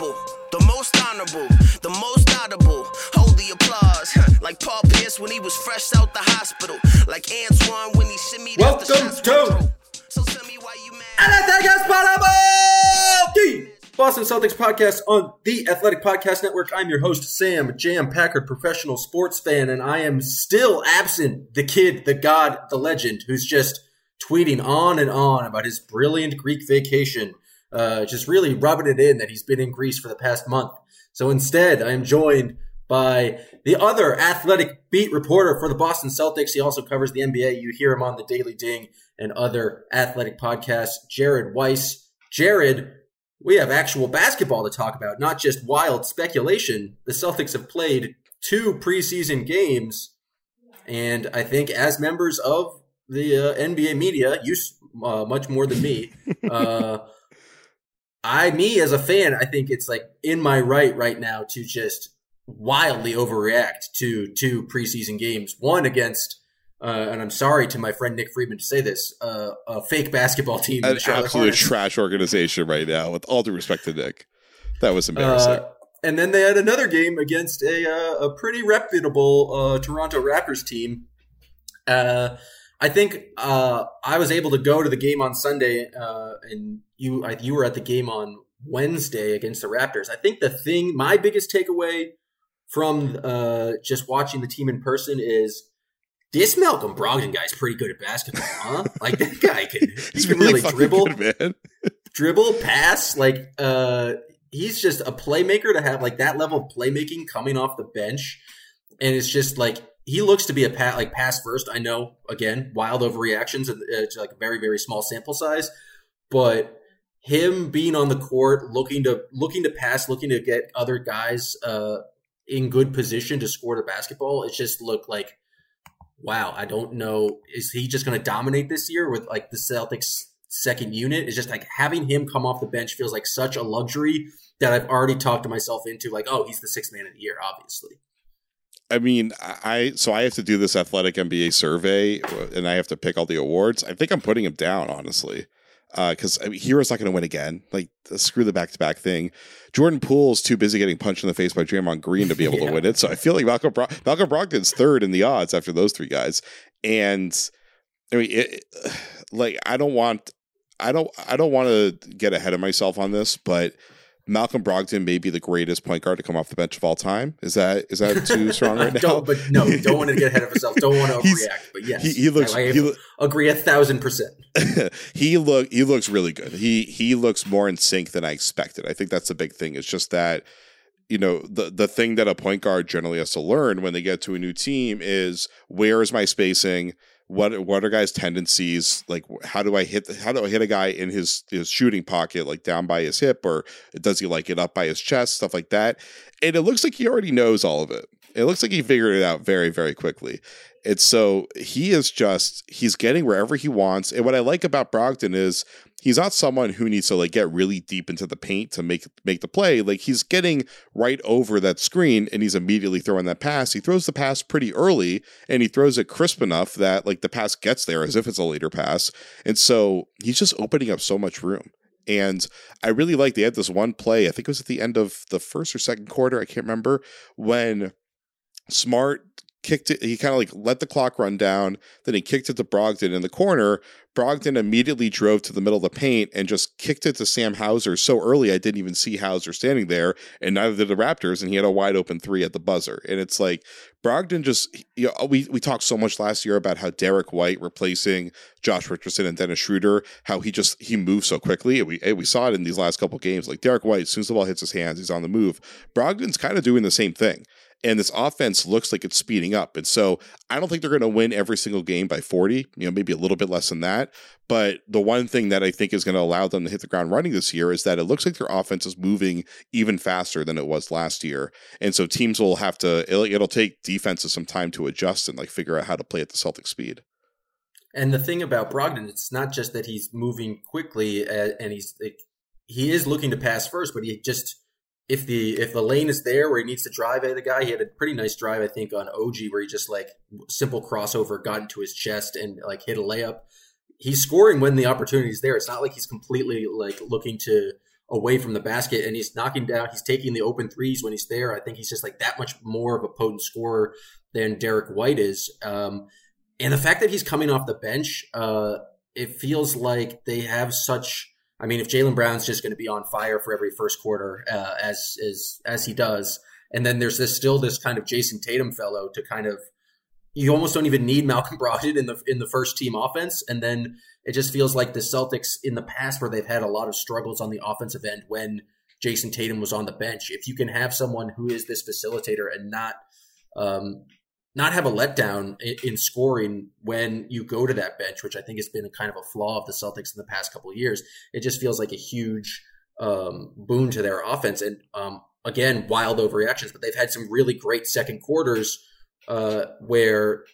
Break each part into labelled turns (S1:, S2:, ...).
S1: Anything's. The most honorable, the most audible. Hold the applause. like Paul Pierce when he was fresh out the hospital. Like Antoine when he shimmied
S2: Welcome to
S1: So tell me why you mad.
S2: Anything is possible! The Boston Celtics podcast on the Athletic Podcast Network. I'm your host, Sam Jam Packard, professional sports fan, and I am still absent the kid, the god, the legend, who's just tweeting on and on about his brilliant Greek vacation, uh, just really rubbing it in that he's been in Greece for the past month. So instead, I am joined by the other athletic beat reporter for the Boston Celtics. He also covers the NBA. You hear him on the Daily Ding and other athletic podcasts, Jared Weiss. Jared, we have actual basketball to talk about, not just wild speculation. The Celtics have played two preseason games, and I think as members of the uh, NBA media, you uh, much more than me. Uh, I, me as a fan, I think it's like in my right right now to just wildly overreact to two preseason games. One against, uh, and I'm sorry to my friend Nick Friedman to say this, uh, a fake basketball team.
S3: An absolute trash organization right now. With all due respect to Nick, that was embarrassing.
S2: Uh, and then they had another game against a uh, a pretty reputable uh, Toronto Raptors team. I think uh, I was able to go to the game on Sunday, uh, and you I, you were at the game on Wednesday against the Raptors. I think the thing, my biggest takeaway from uh, just watching the team in person is this Malcolm Brogdon guy's pretty good at basketball, huh? like that guy can he can really, really dribble,
S3: good,
S2: dribble, pass. Like uh, he's just a playmaker to have like that level of playmaking coming off the bench, and it's just like he looks to be a pat like pass first. I know again wild overreactions it's like a very very small sample size, but him being on the court, looking to looking to pass, looking to get other guys uh, in good position to score the basketball, it just looked like wow. I don't know. Is he just going to dominate this year with like the Celtics second unit? It's just like having him come off the bench feels like such a luxury that I've already talked to myself into. Like, oh, he's the sixth man of the year, obviously.
S3: I mean, I so I have to do this athletic NBA survey, and I have to pick all the awards. I think I'm putting him down, honestly, because uh, I mean, Herro's not going to win again. Like, screw the back to back thing. Jordan Poole's too busy getting punched in the face by Draymond Green to be able yeah. to win it. So I feel like Malcolm Bro- Malcolm Brogdon's third in the odds after those three guys. And I mean, it, like, I don't want, I don't, I don't want to get ahead of myself on this, but Malcolm Brogdon may be the greatest point guard to come off the bench of all time. Is that is that too strong right now?
S2: don't, but no, don't want to get ahead of himself. Don't want to overreact. But yes,
S3: he, he looks.
S2: I, I
S3: he,
S2: agree a thousand percent.
S3: he look he looks really good. He he looks more in sync than I expected. I think that's the big thing. It's just that you know the the thing that a point guard generally has to learn when they get to a new team is where is my spacing what what are guys tendencies? Like how do i hit how do i hit a guy in his his shooting pocket like down by his hip or does he like it up by his chest stuff like that? And it looks like he already knows all of it. It looks like he figured it out very very quickly. And so he is just he's getting wherever he wants. And what i like about brogdon is he's not someone who needs to like get really deep into the paint to make make the play. Like he's getting right over that screen and he's immediately throwing that pass. He throws the pass pretty early and he throws it crisp enough that like the pass gets there as if it's a later pass. And so he's just opening up so much room. And I really like they had this one play, I think it was at the end of the first or second quarter, I can't remember, when Smart kicked it. He kind of like let the clock run down. Then he kicked it to Brogdon in the corner. Brogdon immediately drove to the middle of the paint and just kicked it to Sam Hauser so early I didn't even see Hauser standing there, and neither did the Raptors, and he had a wide open three at the buzzer. And it's like Brogdon just you know, we we talked so much last year about how Derrick White replacing Josh Richardson and Dennis Schroeder, how he just he moves so quickly. We we saw it in these last couple games. Like Derrick White, as soon as the ball hits his hands, he's on the move. Brogdon's kind of doing the same thing. And this offense looks like it's speeding up. And so I don't think they're going to win every single game by 40, you know, maybe a little bit less than that. But the one thing that I think is going to allow them to hit the ground running this year is that it looks like their offense is moving even faster than it was last year. And so teams will have to, it'll, it'll take defenses some time to adjust and like figure out how to play at the Celtic speed.
S2: And the thing about Brogdon, it's not just that he's moving quickly uh, and he's like, he is looking to pass first, but he just if the if the lane is there where he needs to drive at the guy, he had a pretty nice drive I think on OG where he just like simple crossover got into his chest and like hit a layup. He's scoring when the opportunity is there. It's not like he's completely like looking to away from the basket and he's knocking down. He's taking the open threes when he's there. I think he's just like that much more of a potent scorer than Derrick White is. Um, and the fact that he's coming off the bench, uh, it feels like they have such. I mean, if Jaylen Brown's just going to be on fire for every first quarter, uh, as as as he does, and then there's this still this kind of Jayson Tatum fellow to kind of. You almost don't even need Malcolm Brogdon in the in the first team offense, and then it just feels like the Celtics in the past where they've had a lot of struggles on the offensive end when Jayson Tatum was on the bench. If you can have someone who is this facilitator and not um, not have a letdown in, in, scoring when you go to that bench, which I think has been a kind of a flaw of the Celtics in the past couple of years. It just feels like a huge um, boon to their offense. And um, again, wild overreactions, but they've had some really great second quarters uh, where,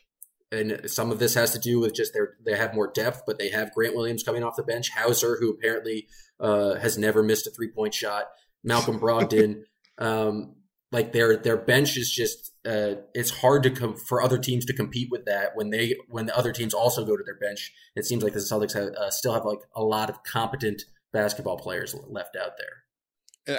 S2: and some of this has to do with just their they have more depth, but they have Grant Williams coming off the bench, Hauser, who apparently uh, has never missed a three point shot, Malcolm Brogdon. um, like their their bench is just uh, it's hard to com- for other teams to compete with that when they when the other teams also go to their bench. It seems like the Celtics have, uh, still have like a lot of competent basketball players left out there.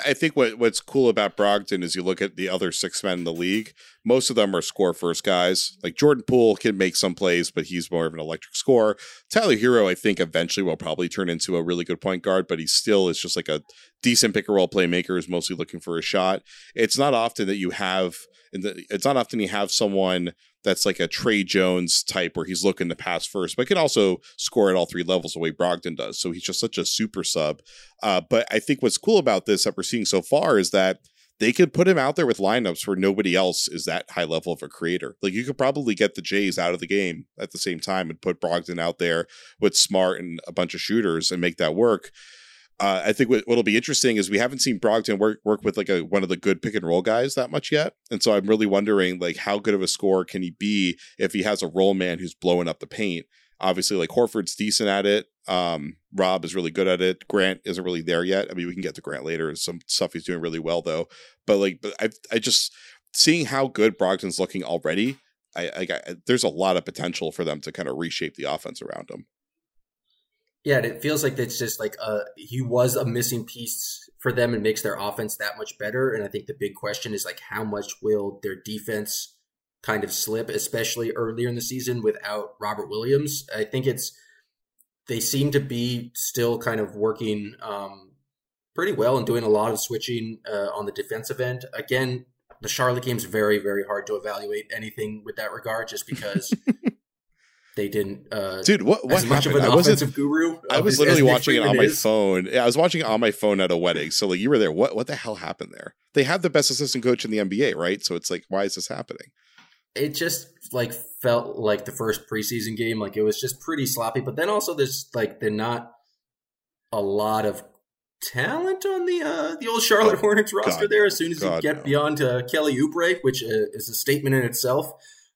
S3: I think what what's cool about Brogdon is you look at the other six men in the league. Most of them are score first guys. Like Jordan Poole can make some plays, but he's more of an electric scorer. Tyler Herro, I think, eventually will probably turn into a really good point guard, but he still is just like a decent pick and roll playmaker. Is mostly looking for a shot. It's not often that you have, it's not often you have someone that's like a Tre Jones type where he's looking to pass first, but can also score at all three levels the way Brogdon does. So he's just such a super sub. Uh, but I think what's cool about this that we're seeing so far is that they could put him out there with lineups where nobody else is that high level of a creator. Like you could probably get the Jays out of the game at the same time and put Brogdon out there with Smart and a bunch of shooters and make that work. Uh, I think what, what'll be interesting is we haven't seen Brogdon work work with like a one of the good pick and roll guys that much yet, and so I'm really wondering like how good of a scorer can he be if he has a roll man who's blowing up the paint. Obviously, like Horford's decent at it. Um, Rob is really good at it. Grant isn't really there yet. I mean, we can get to Grant later. Some stuff he's doing really well though. But like, but I I just seeing how good Brogdon's looking already. I, I, I there's a lot of potential for them to kind of reshape the offense around him.
S2: Yeah, and it feels like it's just like uh he was a missing piece for them and makes their offense that much better. And I think the big question is like how much will their defense kind of slip, especially earlier in the season without Robert Williams. I think it's they seem to be still kind of working um, pretty well and doing a lot of switching uh, on the defensive end. Again, the Charlotte game's very, very hard to evaluate anything with that regard, just because they didn't. Uh,
S3: Dude, what what happened? I wasn't
S2: guru.
S3: I was literally watching it on my is. phone. Yeah, I was watching it on my phone at a wedding. So like you were there. What what the hell happened there? They have the best assistant coach in the NBA, right? So it's like, why is this happening?
S2: It just like felt like the first preseason game. Like it was just pretty sloppy. But then also there's like they're not a lot of talent on the uh, the old Charlotte oh, Hornets roster God, there. As soon as God, you get no. beyond uh, Kelly Oubre, which uh, is a statement in itself.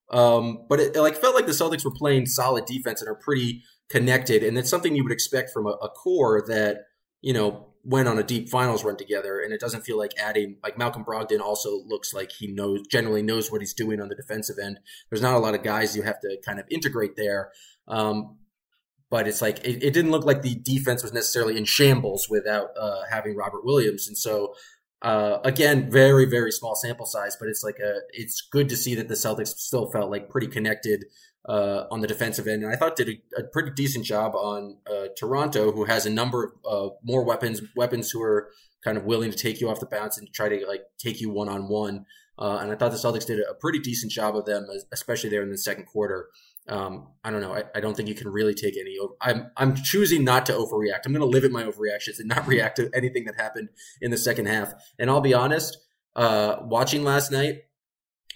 S2: Um, but it, it, like felt like the Celtics were playing solid defense and are pretty connected, and it's something you would expect from a, a core that you know went on a deep finals run together. And it doesn't feel like adding like Malcolm Brogdon also looks like he knows generally knows what he's doing on the defensive end. There's not a lot of guys you have to kind of integrate there. Um, but it's like it, it, didn't look like the defense was necessarily in shambles without uh, having Robert Williams, and so uh, again, very very small sample size, but it's like a it's good to see that the Celtics still felt like pretty connected uh, on the defensive end, and I thought did a, a pretty decent job on uh, Toronto, who has a number of more weapons weapons who are kind of willing to take you off the bounce and try to like take you one on one. And I thought the Celtics did a pretty decent job of them, especially there in the second quarter um, I don't know. I, I, don't think you can really take any. I'm I'm choosing not to overreact. I'm going to limit my overreactions and not react to anything that happened in the second half. And I'll be honest. Uh, watching last night,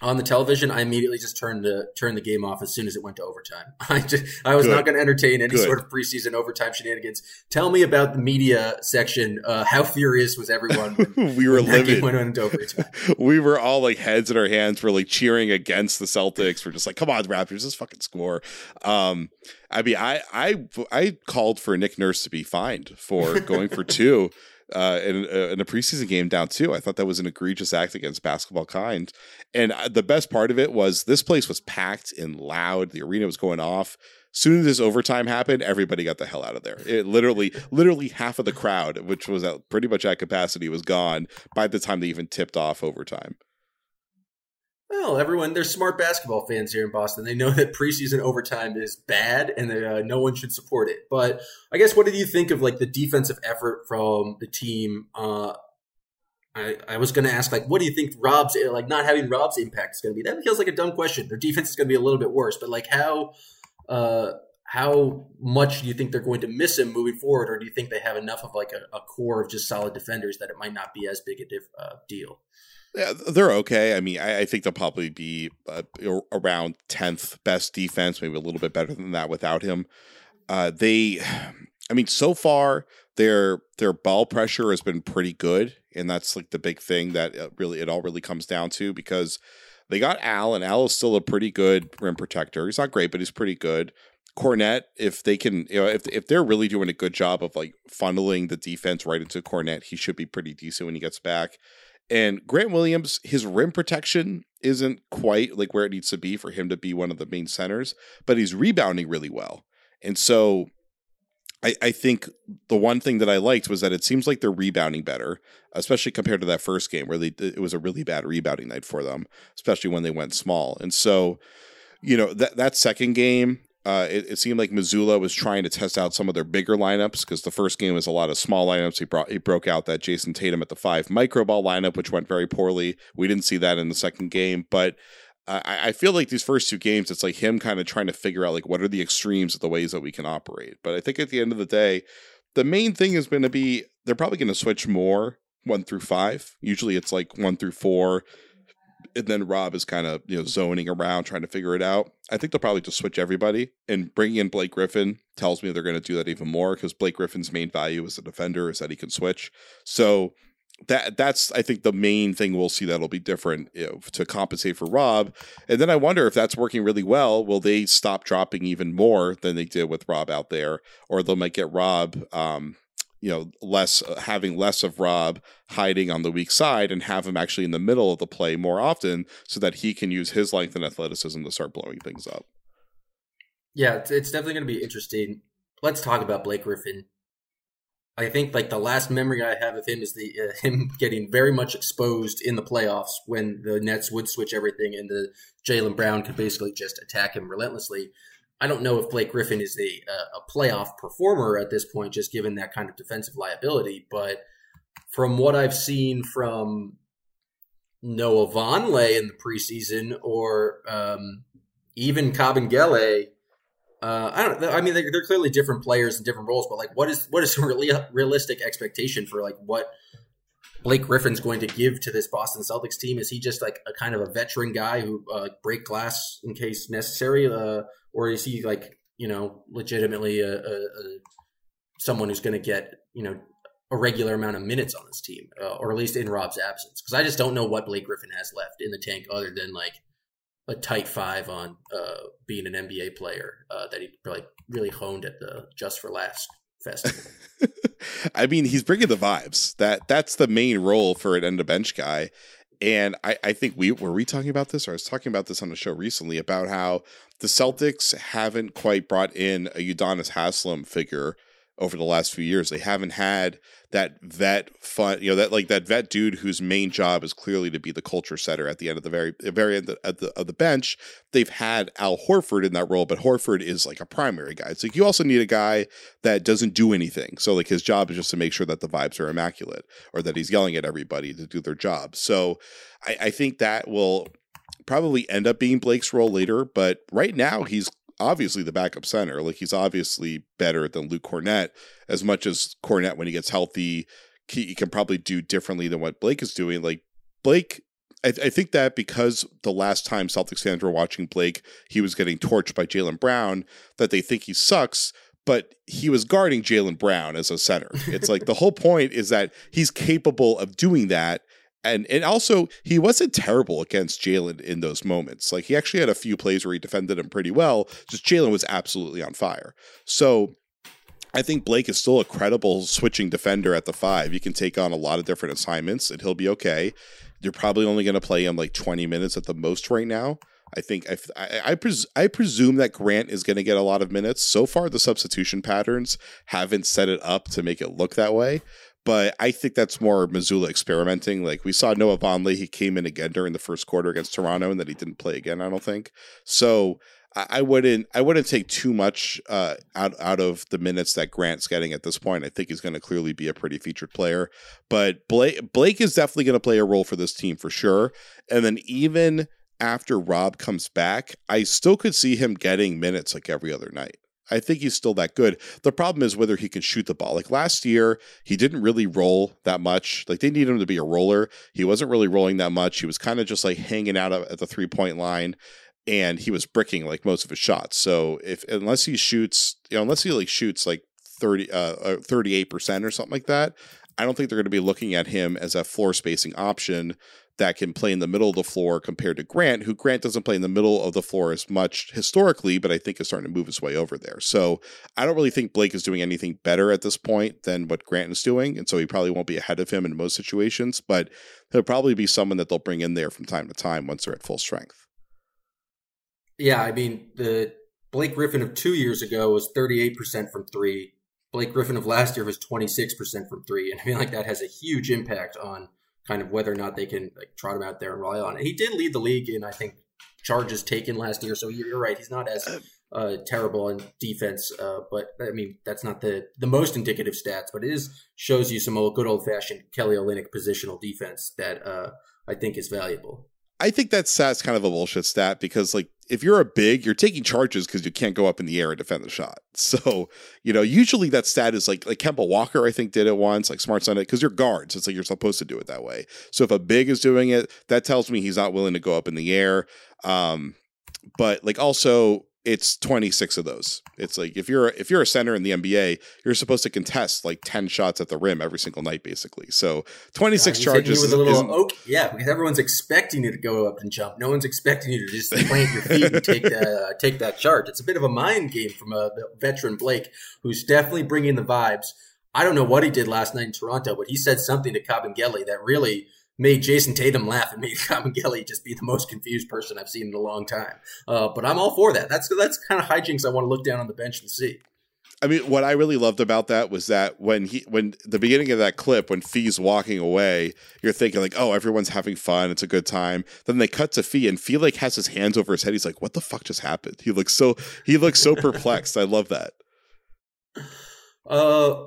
S2: on the television, I immediately just turned the turned the game off as soon as it went to overtime. I just I was
S3: Good.
S2: not going to entertain any
S3: Good.
S2: sort of preseason overtime shenanigans. Tell me about the media section. Uh, how furious was everyone when,
S3: we were
S2: when that game
S3: livid.
S2: went into overtime?
S3: we were all like heads in our hands. We're like cheering against the Celtics. We're just like, come on, Raptors, just fucking score. Um, I mean, I I I called for Nick Nurse to be fined for going for two. Uh, in, uh, in a preseason game down two, I thought that was an egregious act against basketball kind. And uh, the best part of it was this place was packed and loud. The arena was going off. Soon as this overtime happened, everybody got the hell out of there. It literally, literally half of the crowd, which was at pretty much at capacity, was gone by the time they even tipped off overtime.
S2: Well, everyone, they're smart basketball fans here in Boston. They know that preseason overtime is bad and that uh, no one should support it. But I guess, what did you think of like the defensive effort from the team? Uh, I, I was going to ask, like, what do you think Rob's like not having Rob's impact is going to be? That feels like a dumb question. Their defense is going to be a little bit worse, but like how uh, how much do you think they're going to miss him moving forward, or do you think they have enough of like a, a core of just solid defenders that it might not be as big a diff, uh, deal?
S3: Yeah, they're okay. I mean, I, I think they'll probably be uh, around tenth best defense, maybe a little bit better than that without him. Uh, they, I mean, so far their their ball pressure has been pretty good, and that's like the big thing that it really it all really comes down to because they got Al, and Al is still a pretty good rim protector. He's not great, but he's pretty good. Kornet, if they can, you know, if if they're really doing a good job of like funneling the defense right into Kornet, he should be pretty decent when he gets back. And Grant Williams, his rim protection isn't quite like where it needs to be for him to be one of the main centers, but he's rebounding really well. And so I, I think the one thing that I liked was that it seems like they're rebounding better, especially compared to that first game where they it was a really bad rebounding night for them, especially when they went small. And so, you know, that that second game, uh, it, it seemed like Mazzulla was trying to test out some of their bigger lineups because the first game was a lot of small lineups. He brought he broke out that Jayson Tatum at the five micro ball lineup, which went very poorly. We didn't see that in the second game, but I, I feel like these first two games, it's like him kind of trying to figure out like what are the extremes of the ways that we can operate. But I think at the end of the day, the main thing is going to be they're probably going to switch more one through five. Usually it's like one through four and then Rob is kind of you know zoning around trying to figure it out. I think they'll probably just switch everybody and bringing in Blake Griffin tells me they're going to do that even more because Blake Griffin's main value as a defender is that he can switch. So that that's I think the main thing we'll see that'll be different to compensate for Rob. And then I wonder if that's working really well. Will they stop dropping even more than they did with Rob out there, or they might get Rob. Um, you know, less uh, having less of Rob hiding on the weak side and have him actually in the middle of the play more often so that he can use his length and athleticism to start blowing things up.
S2: Yeah, it's, it's definitely going to be interesting. Let's talk about Blake Griffin. I think like the last memory I have of him is the uh, him getting very much exposed in the playoffs when the Nets would switch everything and the Jaylen Brown could basically just attack him relentlessly. I don't know if Blake Griffin is a a playoff performer at this point, just given that kind of defensive liability. But from what I've seen from Noah Vonleh in the preseason, or um, even Kabengele, uh, I don't. I mean, they're, they're clearly different players and different roles, but like, what is what is a really realistic expectation for like what Blake Griffin's going to give to this Boston Celtics team? Is he just like a kind of a veteran guy who uh, break glass in case necessary, uh, or is he like you know legitimately a, a, a someone who's going to get you know a regular amount of minutes on this team, uh, or at least in Rob's absence? Because I just don't know what Blake Griffin has left in the tank other than like a tight five on uh, being an NBA player uh, that he like really honed at the Just for Laughs festival.
S3: I mean, he's bringing the vibes. That that's the main role for an end of bench guy. And I, I think we were we talking about this, or I was talking about this on the show recently about how the Celtics haven't quite brought in a Udonis Haslem figure over the last few years. They haven't had that vet fun, you know, that like that vet dude whose main job is clearly to be the culture setter at the end of the very very end of the, of the bench. They've had Al Horford in that role, but Horford is like a primary guy. It's like you also need a guy that doesn't do anything. So like his job is just to make sure that the vibes are immaculate or that he's yelling at everybody to do their job. So I, I think that will probably end up being Blake's role later, but right now he's obviously the backup center. Like he's obviously better than Luke Kornet. As much as Kornet, when he gets healthy, he, he can probably do differently than what Blake is doing. Like Blake, I, I, think that because the last time Celtics fans were watching Blake, he was getting torched by Jaylen Brown, that they think he sucks. But he was guarding Jaylen Brown as a center. It's like the whole point is that he's capable of doing that. And and also he wasn't terrible against Jaylen in those moments. Like he actually had a few plays where he defended him pretty well. Just Jaylen was absolutely on fire. So I think Blake is still a credible switching defender at the five. He can take on a lot of different assignments and he'll be okay. You're probably only going to play him like 20 minutes at the most right now. I think I I, I, pres- I presume that Grant is going to get a lot of minutes. So far, the substitution patterns haven't set it up to make it look that way. But I think that's more Mazzulla experimenting. Like we saw Noah Vonleh, he came in again during the first quarter against Toronto, and then he didn't play again. I don't think so. I wouldn't I wouldn't take too much uh, out out of the minutes that Grant's getting at this point. I think he's going to clearly be a pretty featured player, but Blake Blake is definitely going to play a role for this team for sure. And then even after Rob comes back, I still could see him getting minutes like every other night. I think he's still that good. The problem is whether he can shoot the ball. Like last year, he didn't really roll that much. Like they need him to be a roller. He wasn't really rolling that much. He was kind of just like hanging out at the three point line and he was bricking like most of his shots. So if unless he shoots, you know, unless he like shoots like 30 uh 38% or something like that, I don't think they're going to be looking at him as a floor spacing option that can play in the middle of the floor compared to Grant, who Grant doesn't play in the middle of the floor as much historically, but I think is starting to move his way over there. So I don't really think Blake is doing anything better at this point than what Grant is doing. And so he probably won't be ahead of him in most situations, but he'll probably be someone that they'll bring in there from time to time once they're at full strength.
S2: Yeah, I mean, the Blake Griffin of two years ago was 38% from three. Blake Griffin of last year was 26% from three. And I feel like that has a huge impact on kind of whether or not they can like trot him out there and rely on it. He did lead the league in, I think, charges taken last year. So you're right. He's not as uh, terrible in defense. Uh, but I mean, that's not the, the most indicative stats, but it is shows you some old, good old fashioned Kelly Olynyk positional defense that uh, I think is valuable.
S3: I think that stat's kind of a bullshit stat because like if you're a big, you're taking charges because you can't go up in the air and defend the shot. So, you know, usually that stat is like like Kemba Walker, I think, did it once, like Smart's on it, because you're guards. It's like you're supposed to do it that way. So if a big is doing it, that tells me he's not willing to go up in the air. Um, but like also it's 26 of those. It's like if you're if you're a center in the NBA, you're supposed to contest like 10 shots at the rim every single night, basically. So 26 yeah, charges
S2: a little oak, yeah, because everyone's expecting you to go up and jump. No one's expecting you to just plant your feet and take that uh, take that charge. It's a bit of a mind game from a veteran Blake, who's definitely bringing the vibes. I don't know what he did last night in Toronto, but he said something to Kabengele that really made Jayson Tatum laugh and made Kabengele just be the most confused person I've seen in a long time. Uh, but I'm all for that. That's that's kind of hijinks I want to look down on the bench and see.
S3: I mean, what I really loved about that was that when he, when the beginning of that clip, when Fee's walking away, you're thinking like, oh, everyone's having fun, it's a good time. Then they cut to Fee, and Fee like has his hands over his head. He's like, what the fuck just happened? He looks so he looks so perplexed. I love that.
S2: Uh,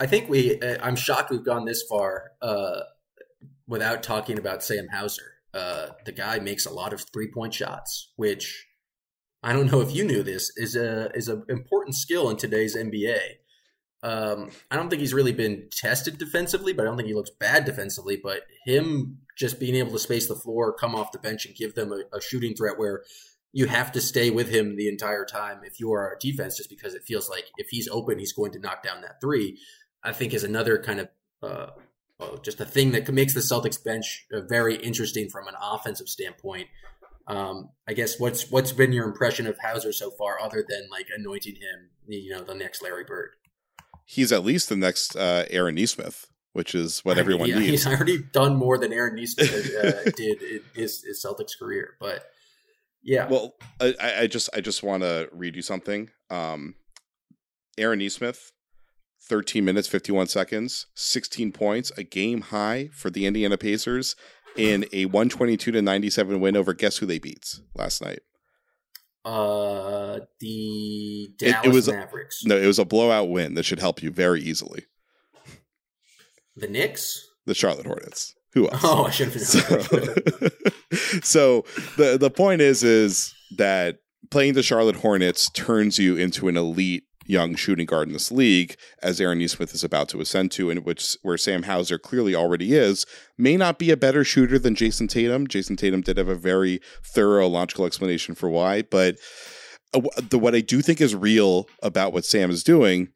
S2: I think we. Uh, I'm shocked we've gone this far. Uh, without talking about Sam Hauser. Uh, the guy makes a lot of three point shots, which I don't know if you knew this is a is an important skill in today's NBA. Um, I don't think he's really been tested defensively, but I don't think he looks bad defensively. But him just being able to space the floor, come off the bench, and give them a, a shooting threat where you have to stay with him the entire time if you are a defense, just because it feels like if he's open, he's going to knock down that three. I think is another kind of uh, uh, just a thing that makes the Celtics bench uh, very interesting from an offensive standpoint. Um, I guess what's what's been your impression of Hauser so far, other than like anointing him, you know, the next Larry Bird?
S3: He's at least the next uh, Aaron Nesmith, which is what everyone yeah, needs.
S2: He's already done more than Aaron Nesmith uh, did in his, his Celtics career, but yeah.
S3: Well, I, I just I just want to read you something. Um, Aaron Nesmith 13 minutes 51 seconds 16 points a game high for the indiana pacers in a 122 to 97 win over guess who they beat last night
S2: uh the Dallas it, it
S3: was
S2: Mavericks.
S3: A, no, it was a blowout win that should help you very easily.
S2: The Knicks?
S3: The Charlotte Hornets. Who else?
S2: Oh, I should have
S3: so, so the the point is is that playing the Charlotte Hornets turns you into an elite young shooting guard in this league, as Aaron Nesmith is about to ascend to, and which where Sam Hauser clearly already is, may not be a better shooter than Jayson Tatum. Jayson Tatum did have a very thorough, logical explanation for why, but uh, the what I do think is real about what Sam is doing,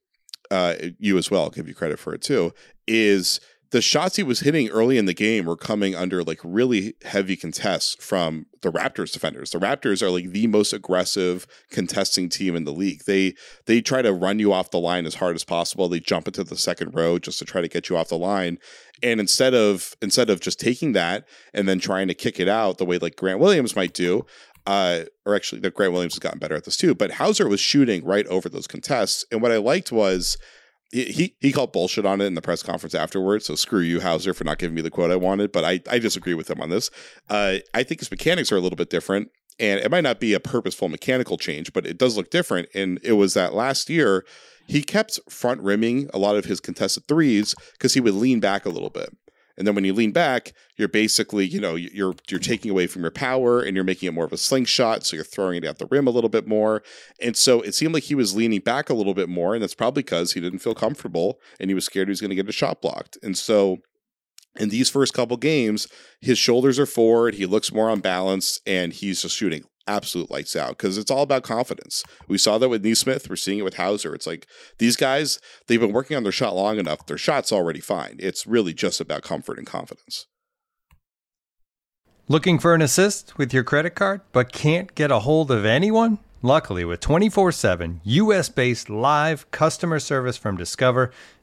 S3: uh, you as well, I'll give you credit for it too, is the shots he was hitting early in the game were coming under like really heavy contests from the Raptors defenders. The Raptors are like the most aggressive contesting team in the league. They they try to run you off the line as hard as possible. They jump into the second row just to try to get you off the line. And instead of instead of just taking that and then trying to kick it out the way like Grant Williams might do, uh, or actually, Grant Williams has gotten better at this too. But Hauser was shooting right over those contests, and what I liked was he he called bullshit on it in the press conference afterwards. So screw you, Hauser, for not giving me the quote I wanted. But I I disagree with him on this. Uh, I think his mechanics are a little bit different, and it might not be a purposeful mechanical change, but it does look different. And it was that last year he kept front rimming a lot of his contested threes because he would lean back a little bit. And then when you lean back, you're basically, you know, you're you're taking away from your power and you're making it more of a slingshot. So you're throwing it at the rim a little bit more. And so it seemed like he was leaning back a little bit more. And that's probably because he didn't feel comfortable and he was scared he was going to get a shot blocked. And so in these first couple games, his shoulders are forward, he looks more unbalanced, and he's just shooting absolute lights out because it's all about confidence. We saw that with Nesmith. We're seeing it with Hauser. It's like these guys, they've been working on their shot long enough. Their shot's already fine. It's really just about comfort and confidence.
S4: Looking for an assist with your credit card, but can't get a hold of anyone? Luckily, with 24 7 US based live customer service from Discover,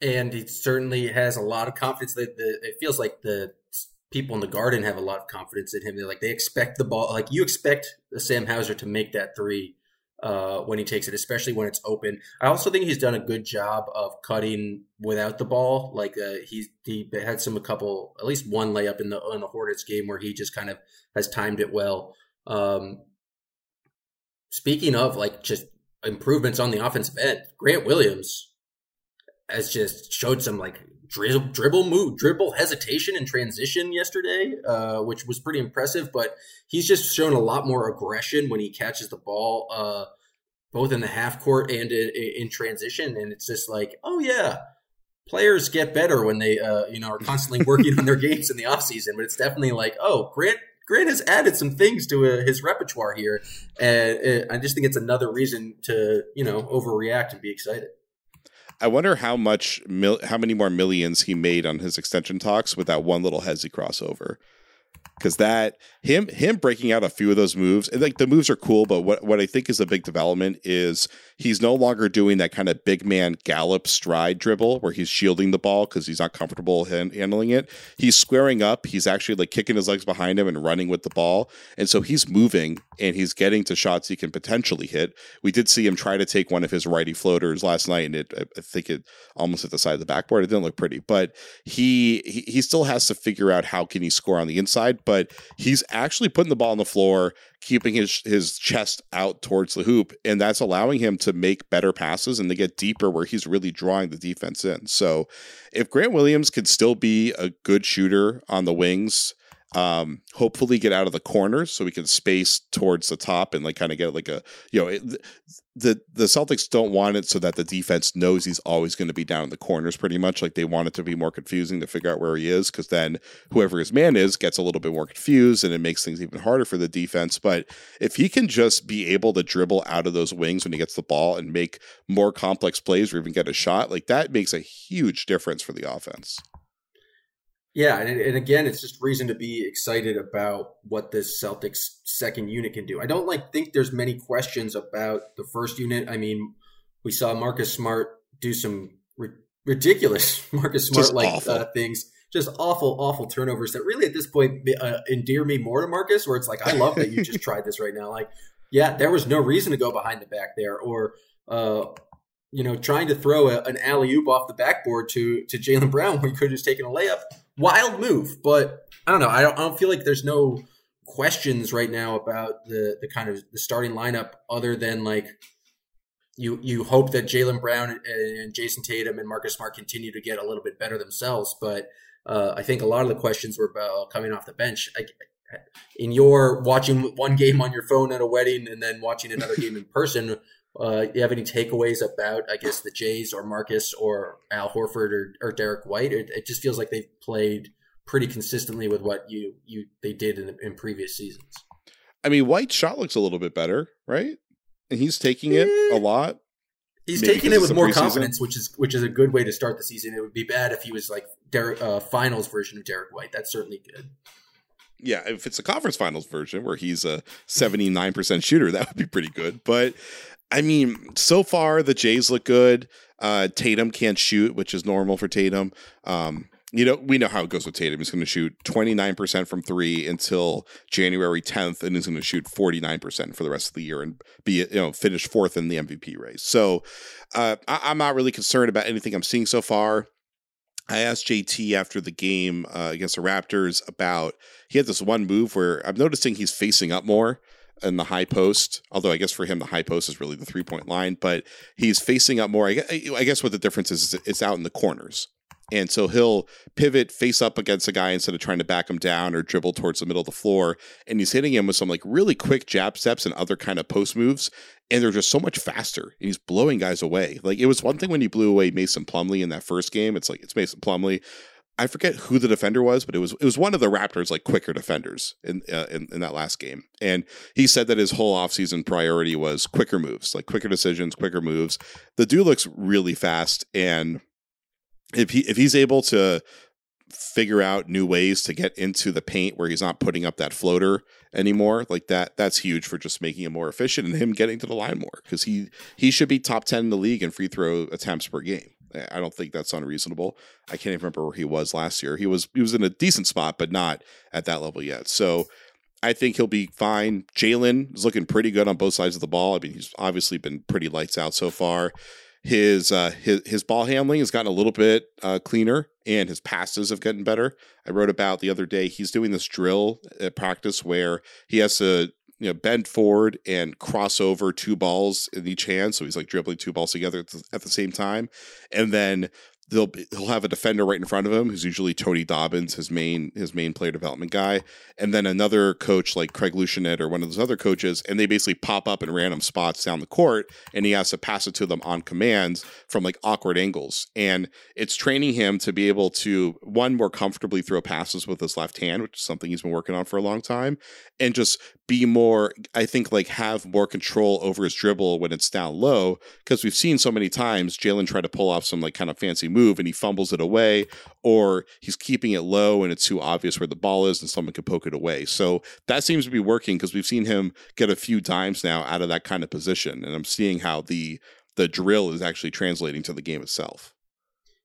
S2: and he certainly has a lot of confidence. That the, it feels like the people in the garden have a lot of confidence in him. They're like they expect the ball, like you expect Sam Hauser to make that three uh, when he takes it, especially when it's open. I also think he's done a good job of cutting without the ball. Like uh, he he had some a couple, at least one layup in the in the Hornets game where he just kind of has timed it well. Um, speaking of like just improvements on the offensive end, Grant Williams has just showed some like dribble, dribble move, dribble hesitation and transition yesterday, uh, which was pretty impressive. But he's just shown a lot more aggression when he catches the ball, uh, both in the half court and in, in, transition. And it's just like, oh yeah, players get better when they, uh, you know, are constantly working on their games in the off season. But it's definitely like, oh, Grant. Grant has added some things to uh, his repertoire here, and I just think it's another reason to you know overreact and be excited.
S3: I wonder how much mil- how many more millions he made on his extension talks with that one little Hezzy crossover because that him him breaking out a few of those moves and like the moves are cool but what, what i think is a big development is he's no longer doing that kind of big man gallop stride dribble where he's shielding the ball because he's not comfortable hand, handling it. He's squaring up. He's actually like kicking his legs behind him and running with the ball and so he's moving and he's getting to shots he can potentially hit. We did see him try to take one of his righty floaters last night and it i think it almost hit the side of the backboard. It didn't look pretty but he he, he still has to figure out how can he score on the inside but he's actually putting the ball on the floor, keeping his his chest out towards the hoop, and that's allowing him to make better passes and to get deeper where he's really drawing the defense in. So, if Grant Williams could still be a good shooter on the wings Um, hopefully get out of the corners so we can space towards the top and like kind of get like a you know it, the the Celtics don't want it so that the defense knows he's always going to be down in the corners pretty much like they want it to be more confusing to figure out where he is because then whoever his man is gets a little bit more confused and it makes things even harder for the defense. But if he can just be able to dribble out of those wings when he gets the ball and make more complex plays or even get a shot like that makes a huge difference for the offense
S2: yeah, and, and again, it's just reason to be excited about what this Celtics second unit can do. I don't like think there's many questions about the first unit. I mean, we saw Marcus Smart do some ri- ridiculous Marcus Smart like uh, things, just awful, awful turnovers that really at this point uh, endear me more to Marcus. Where it's like, I love that you just tried this right now. Like, yeah, there was no reason to go behind the back there, or uh, you know, trying to throw a, an alley oop off the backboard to to Jaylen Brown when you could have just taken a layup wild move, but I don't know. I don't, I don't feel like there's no questions right now about the the kind of the starting lineup other than like you you hope that Jaylen Brown and Jayson Tatum and Marcus Smart continue to get a little bit better themselves. But uh, I think a lot of the questions were about coming off the bench. I, in your watching one game on your phone at a wedding and then watching another game in person, uh, you have any takeaways about, I guess, the Jays or Marcus or Al Horford or, or Derrick White? It, it, just feels like they've played pretty consistently with what you you they did in, in previous seasons.
S3: I mean, White's shot looks a little bit better, right? And he's taking it a lot.
S2: He's taking it with more confidence, which is which is a good way to start the season. It would be bad if he was like Derrick, uh, finals version of Derrick White. That's certainly good.
S3: Yeah, if it's a conference finals version where he's a 79% shooter, that would be pretty good. But I mean, so far the Jays look good. Uh, Tatum can't shoot, which is normal for Tatum. Um, you know, we know how it goes with Tatum. He's going to shoot 29% from three until January 10th, and he's going to shoot 49% for the rest of the year and be, you know, finish fourth in the MVP race. So uh, I- am not really concerned about anything I'm seeing so far. I asked JT after the game uh, against the Raptors about he had this one move where I'm noticing he's facing up more in the high post. Although I guess for him the high post is really the three point line, but he's facing up more. I guess, what the difference is, is it's out in the corners. And so he'll pivot face up against a guy instead of trying to back him down or dribble towards the middle of the floor. And he's hitting him with some like really quick jab steps and other kind of post moves. And they're just so much faster. And he's blowing guys away. Like it was one thing when he blew away Mason Plumlee in that first game. It's like it's Mason Plumlee. I forget who the defender was, but it was it was one of the Raptors like quicker defenders in uh, in, in that last game. And he said that his whole offseason priority was quicker moves, like quicker decisions, quicker moves. The dude looks really fast and if he if he's able to figure out new ways to get into the paint where he's not putting up that floater anymore like that that's huge for just making him more efficient and him getting to the line more because he he should be top 10 in the league in free throw attempts per game I don't think that's unreasonable. I can't even remember where he was last year. He was he was in a decent spot, but not at that level yet. So I think he'll be fine. Jaylen is looking pretty good on both sides of the ball. I mean, he's obviously been pretty lights out so far. His uh, his his ball handling has gotten a little bit uh, cleaner, and his passes have gotten better. I wrote about the other day. He's doing this drill at practice where he has to you know bend forward and cross over two balls in each hand so he's like dribbling two balls together at the, same time and then they'll he'll have a defender right in front of him who's usually Tony Dobbins, his main his main player development guy, and then another coach like Craig Luschenat or one of those other coaches, and they basically pop up in random spots down the court, and he has to pass it to them on commands from like awkward angles, and it's training him to be able to one more comfortably throw passes with his left hand, which is something he's been working on for a long time, and just be more, I think, like have more control over his dribble when it's down low, because we've seen so many times Jaylen try to pull off some like kind of fancy move and he fumbles it away, or he's keeping it low and it's too obvious where the ball is and someone could poke it away. So that seems to be working because we've seen him get a few times now out of that kind of position. And I'm seeing how the the drill is actually translating to the game itself.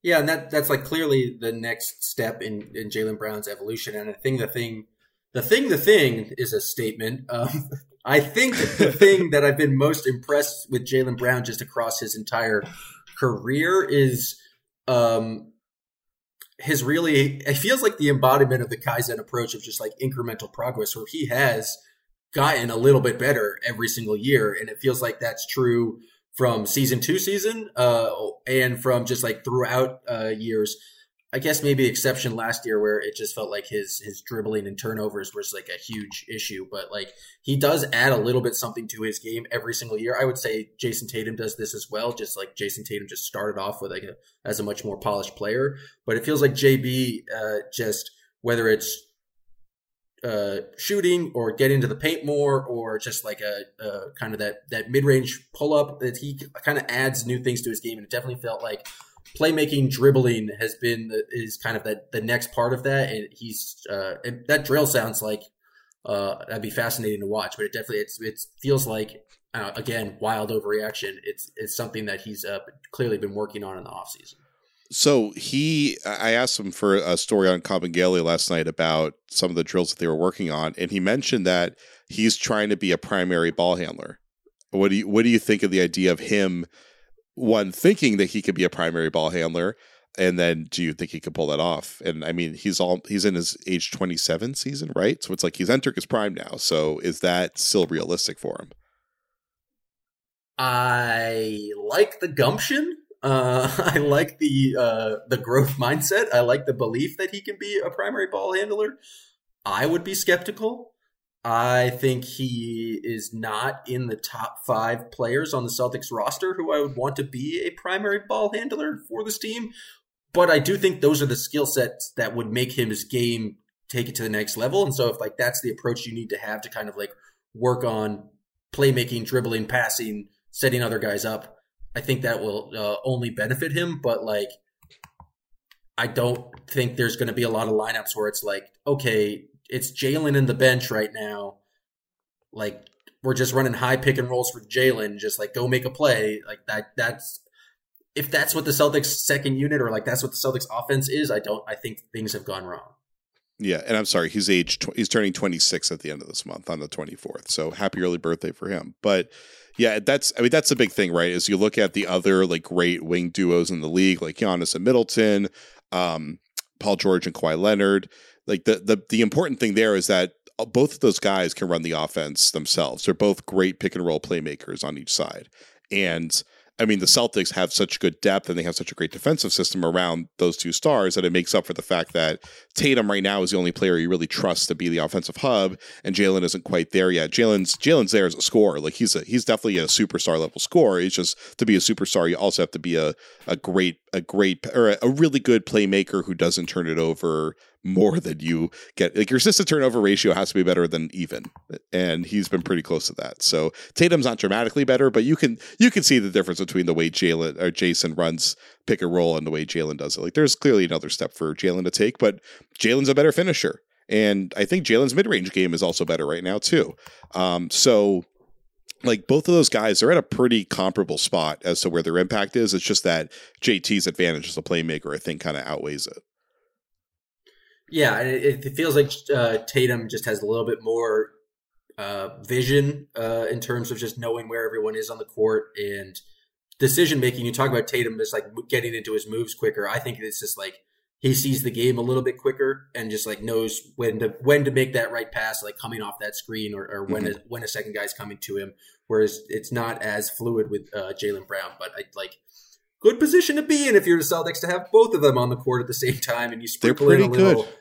S2: Yeah, and that that's like clearly the next step in, in Jaylen Brown's evolution. And I think the thing the thing the thing is a statement. Um, I think the thing that I've been most impressed with Jaylen Brown just across his entire career is um, his really it feels like the embodiment of the Kaizen approach of just like incremental progress where he has gotten a little bit better every single year. And it feels like that's true from season to season uh, and from just like throughout uh, years. I guess maybe exception last year where it just felt like his his dribbling and turnovers was like a huge issue. But like he does add a little bit something to his game every single year. I would say Jayson Tatum does this as well. Just like Jayson Tatum just started off with like a, as a much more polished player, but it feels like JB uh, just whether it's uh, shooting or get into the paint more or just like a, a kind of that that mid range pull up that he kind of adds new things to his game and it definitely felt like playmaking dribbling has been the, is kind of that the next part of that and he's uh, that drill sounds like uh, that'd be fascinating to watch but it definitely it's it feels like uh, again wild overreaction it's it's something that he's uh, clearly been working on in the offseason
S3: so he, I asked him for a story on Kabengele last night about some of the drills that they were working on, and he mentioned that he's trying to be a primary ball handler. What do you What do you think of the idea of him? One thinking that he could be a primary ball handler, and then do you think he could pull that off? And I mean, he's all he's in his age twenty seven season, right? So it's like he's entering his prime now. So is that still realistic for him?
S2: I like the gumption. Uh, I like the uh, the growth mindset. I like the belief that he can be a primary ball handler. I would be skeptical. I think he is not in the top five players on the Celtics roster who I would want to be a primary ball handler for this team. But I do think those are the skill sets that would make him his game take it to the next level. And so if like that's the approach you need to have to kind of like work on playmaking, dribbling, passing, setting other guys up, I think that will uh, only benefit him. But like, I don't think there's going to be a lot of lineups where it's like, okay, it's Jaylen in the bench right now. Like, we're just running high pick and rolls for Jaylen. Just like go make a play. Like that. That's if that's what the Celtics second unit or like that's what the Celtics offense is. I don't. I think things have gone wrong.
S3: Yeah, and I'm sorry, he's age tw- he's turning 26 at the end of this month on the 24th. So happy early birthday for him. But yeah, that's I mean that's a big thing, right? Is you look at the other like great wing duos in the league, like Giannis and Middleton, um, Paul George and Kawhi Leonard. Like the the the important thing there is that uh, both of those guys can run the offense themselves. They're both great pick and roll playmakers on each side, and I mean, the Celtics have such good depth and they have such a great defensive system around those two stars that it makes up for the fact that Tatum right now is the only player you really trust to be the offensive hub, and Jaylen isn't quite there yet. Jaylen's Jaylen's there as a scorer, like he's a he's definitely a superstar level scorer. He's just to be a superstar, you also have to be a a great a great or a really good playmaker who doesn't turn it over more than you get. Like your assist turnover ratio has to be better than even, and he's been pretty close to that. So Tatum's not dramatically better, but you can you can see the difference between the way Jaylen or Jayson runs pick and roll and the way Jaylen does it. Like there's clearly another step for Jaylen to take, but Jaylen's a better finisher. And I think Jaylen's mid range game is also better right now, too. Um, so like both of those guys are at a pretty comparable spot as to where their impact is. It's just that JT's advantage as a playmaker, I think, kind of outweighs it.
S2: Yeah, it, it feels like uh, Tatum just has a little bit more uh, vision uh, in terms of just knowing where everyone is on the court and decision making. You talk about Tatum just like getting into his moves quicker. I think it's just like he sees the game a little bit quicker and just like knows when to when to make that right pass, like coming off that screen or, or when mm-hmm. a, when a second guy's coming to him. Whereas it's not as fluid with uh, Jaylen Brown, but I like good position to be in if you're the Celtics to have both of them on the court at the same time and you sprinkle in a little. Good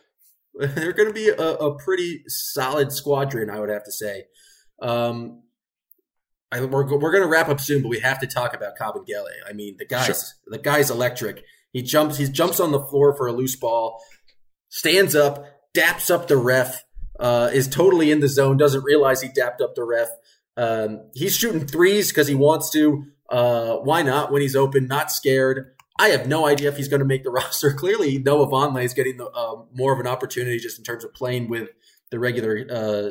S2: they're going to be a, a, pretty solid squadron, I would have to say. Um, I, we're we're going to wrap up soon, but we have to talk about Kabengele. I mean, the guy's sure. the guy's electric. He jumps he jumps on the floor for a loose ball, stands up, daps up the ref, uh, is totally in the zone, doesn't realize he dapped up the ref. Um, he's shooting threes because he wants to. Uh, why not when he's open? Not scared. I have no idea if he's going to make the roster. Clearly, Noah Vonleh is getting the, uh, more of an opportunity just in terms of playing with the regular uh,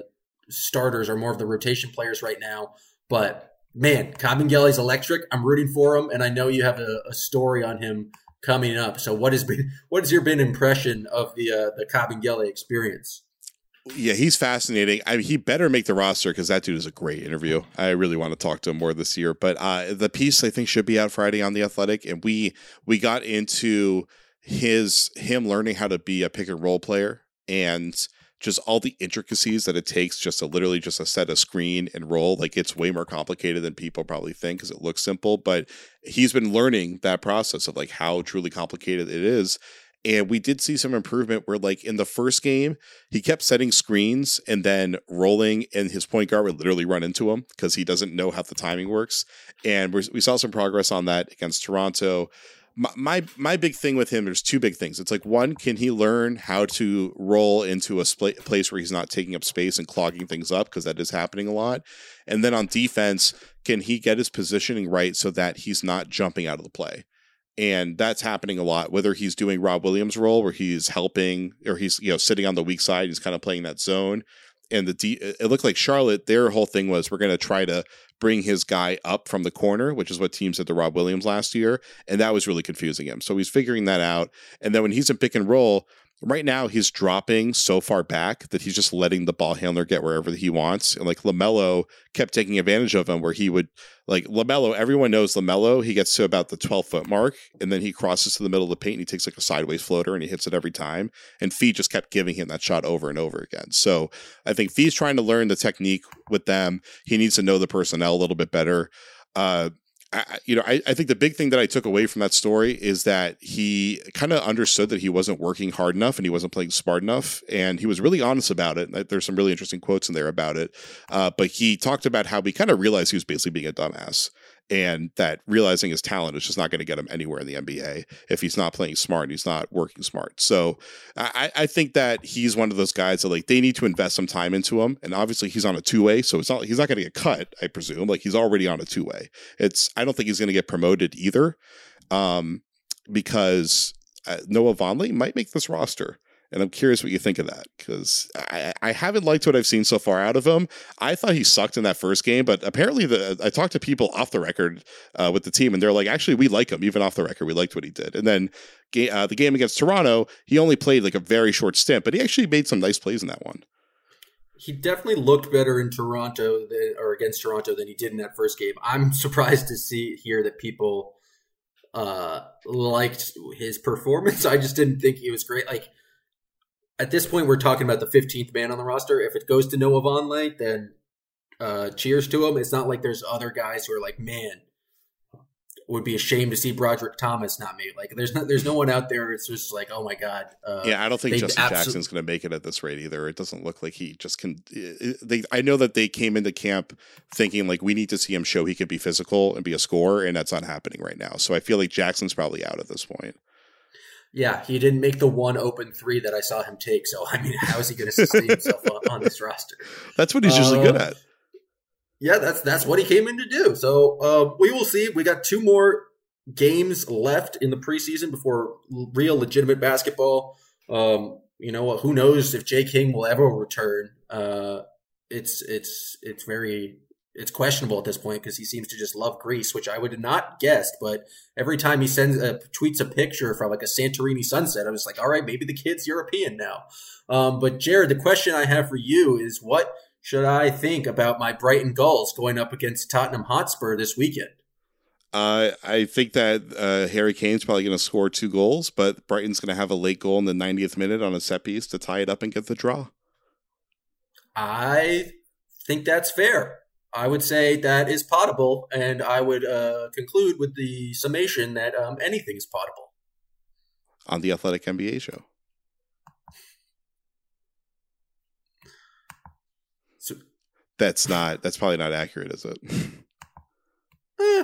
S2: starters or more of the rotation players right now. But man, Kabengele's electric. I'm rooting for him, and I know you have a, a, story on him coming up. So, what has been what has your been impression of the uh, the Kabengele experience?
S3: Yeah, he's fascinating. I mean, he better make the roster because that dude is a great interview. I really want to talk to him more this year. But uh, the piece I think should be out Friday on the Athletic, and we we got into his him learning how to be a pick and roll player and just all the intricacies that it takes just to literally just a set a screen and roll like it's way more complicated than people probably think because it looks simple but he's been learning that process of like how truly complicated it is And we did see some improvement where, like in the first game, he kept setting screens and then rolling, and his point guard would literally run into him because he doesn't know how the timing works. And we saw some progress on that against Toronto. My, my big thing with him, there's two big things. It's like one, can he learn how to roll into a place where he's not taking up space and clogging things up because that is happening a lot. And then on defense, can he get his positioning right so that he's not jumping out of the play? and that's happening a lot whether he's doing rob williams role where he's helping or he's you know sitting on the weak side he's kind of playing that zone and the D, it looked like charlotte their whole thing was we're going to try to bring his guy up from the corner which is what teams did to rob williams last year and that was really confusing him. So he's figuring that out and then when he's in pick and roll right now he's dropping so far back that he's just letting the ball handler get wherever he wants. And like LaMelo kept taking advantage of him where he would like LaMelo, everyone knows LaMelo, he gets to about the 12 foot mark and then he crosses to the middle of the paint and he takes like a sideways floater and he hits it every time. And Fee just kept giving him that shot over and over again. So I think Fee's trying to learn the technique with them. He needs to know the personnel a little bit better. Uh, I, you know, I, I think the big thing that I took away from that story is that he kind of understood that he wasn't working hard enough and he wasn't playing smart enough, and he was really honest about it. There's some really interesting quotes in there about it, uh, but he talked about how he kind of realized he was basically being a dumbass, and that realizing his talent is just not going to get him anywhere in the NBA if he's not playing smart and he's not working smart. So I, I, think that he's one of those guys that like they need to invest some time into him, and obviously he's on a two way, so it's not he's not going to get cut. I presume like he's already on a two way. It's I don't think he's going to get promoted either, um, because uh, Noah Vonleh might make this roster. And I'm curious what you think of that because I, I haven't liked what I've seen so far out of him. I thought he sucked in that first game, but apparently the I talked to people off the record uh, with the team, and they're like, actually, we like him even off the record. We liked what he did. And then uh, the game against Toronto, he only played like a very short stint, but he actually made some nice plays in that one.
S2: He definitely looked better in Toronto than, or against Toronto than he did in that first game. I'm surprised to see here that people uh liked his performance. I just didn't think he was great. Like at this point, we're talking about the 15th man on the roster. If it goes to Noah Vonleh, then uh, cheers to him. It's not like there's other guys who are like, man, would be ashamed to see Brodric Thomas not made. Like, there's not, there's no one out there. It's just like, oh my god.
S3: Uh, yeah, I don't think Justin absolutely- Jackson's going to make it at this rate either. It doesn't look like he just can. They, I know that they came into camp thinking like we need to see him show he can be physical and be a scorer, and that's not happening right now. So I feel like Jackson's probably out at this point.
S2: Yeah, he didn't make the one open three that I saw him take. So I mean, how is he going to sustain himself on, on, this roster?
S3: That's what he's usually uh, good at.
S2: Yeah, that's that's what he came in to do. So uh, we will see. We got two more games left in the preseason before real legitimate basketball. Um, you know, who knows if Jay King will ever return? Uh, it's it's it's very it's questionable at this point because he seems to just love Greece, which I would have not guessed. But every time he sends a, tweets a picture from like a Santorini sunset, I'm just like, all right, maybe the kid's European now. Um, but Jared, the question I have for you is, what should I think about my Brighton Gulls going up against Tottenham Hotspur this weekend?
S3: Uh, I think that uh, Harry Kane's probably going to score two goals, but Brighton's going to have a late goal in the 90th minute on a set piece to tie it up and get the draw.
S2: I think that's fair. I would say that is potable, and I would uh, conclude with the summation that um, anything is potable.
S3: On the Athletic NBA show. So, that's not. That's probably not accurate, is it?
S4: eh,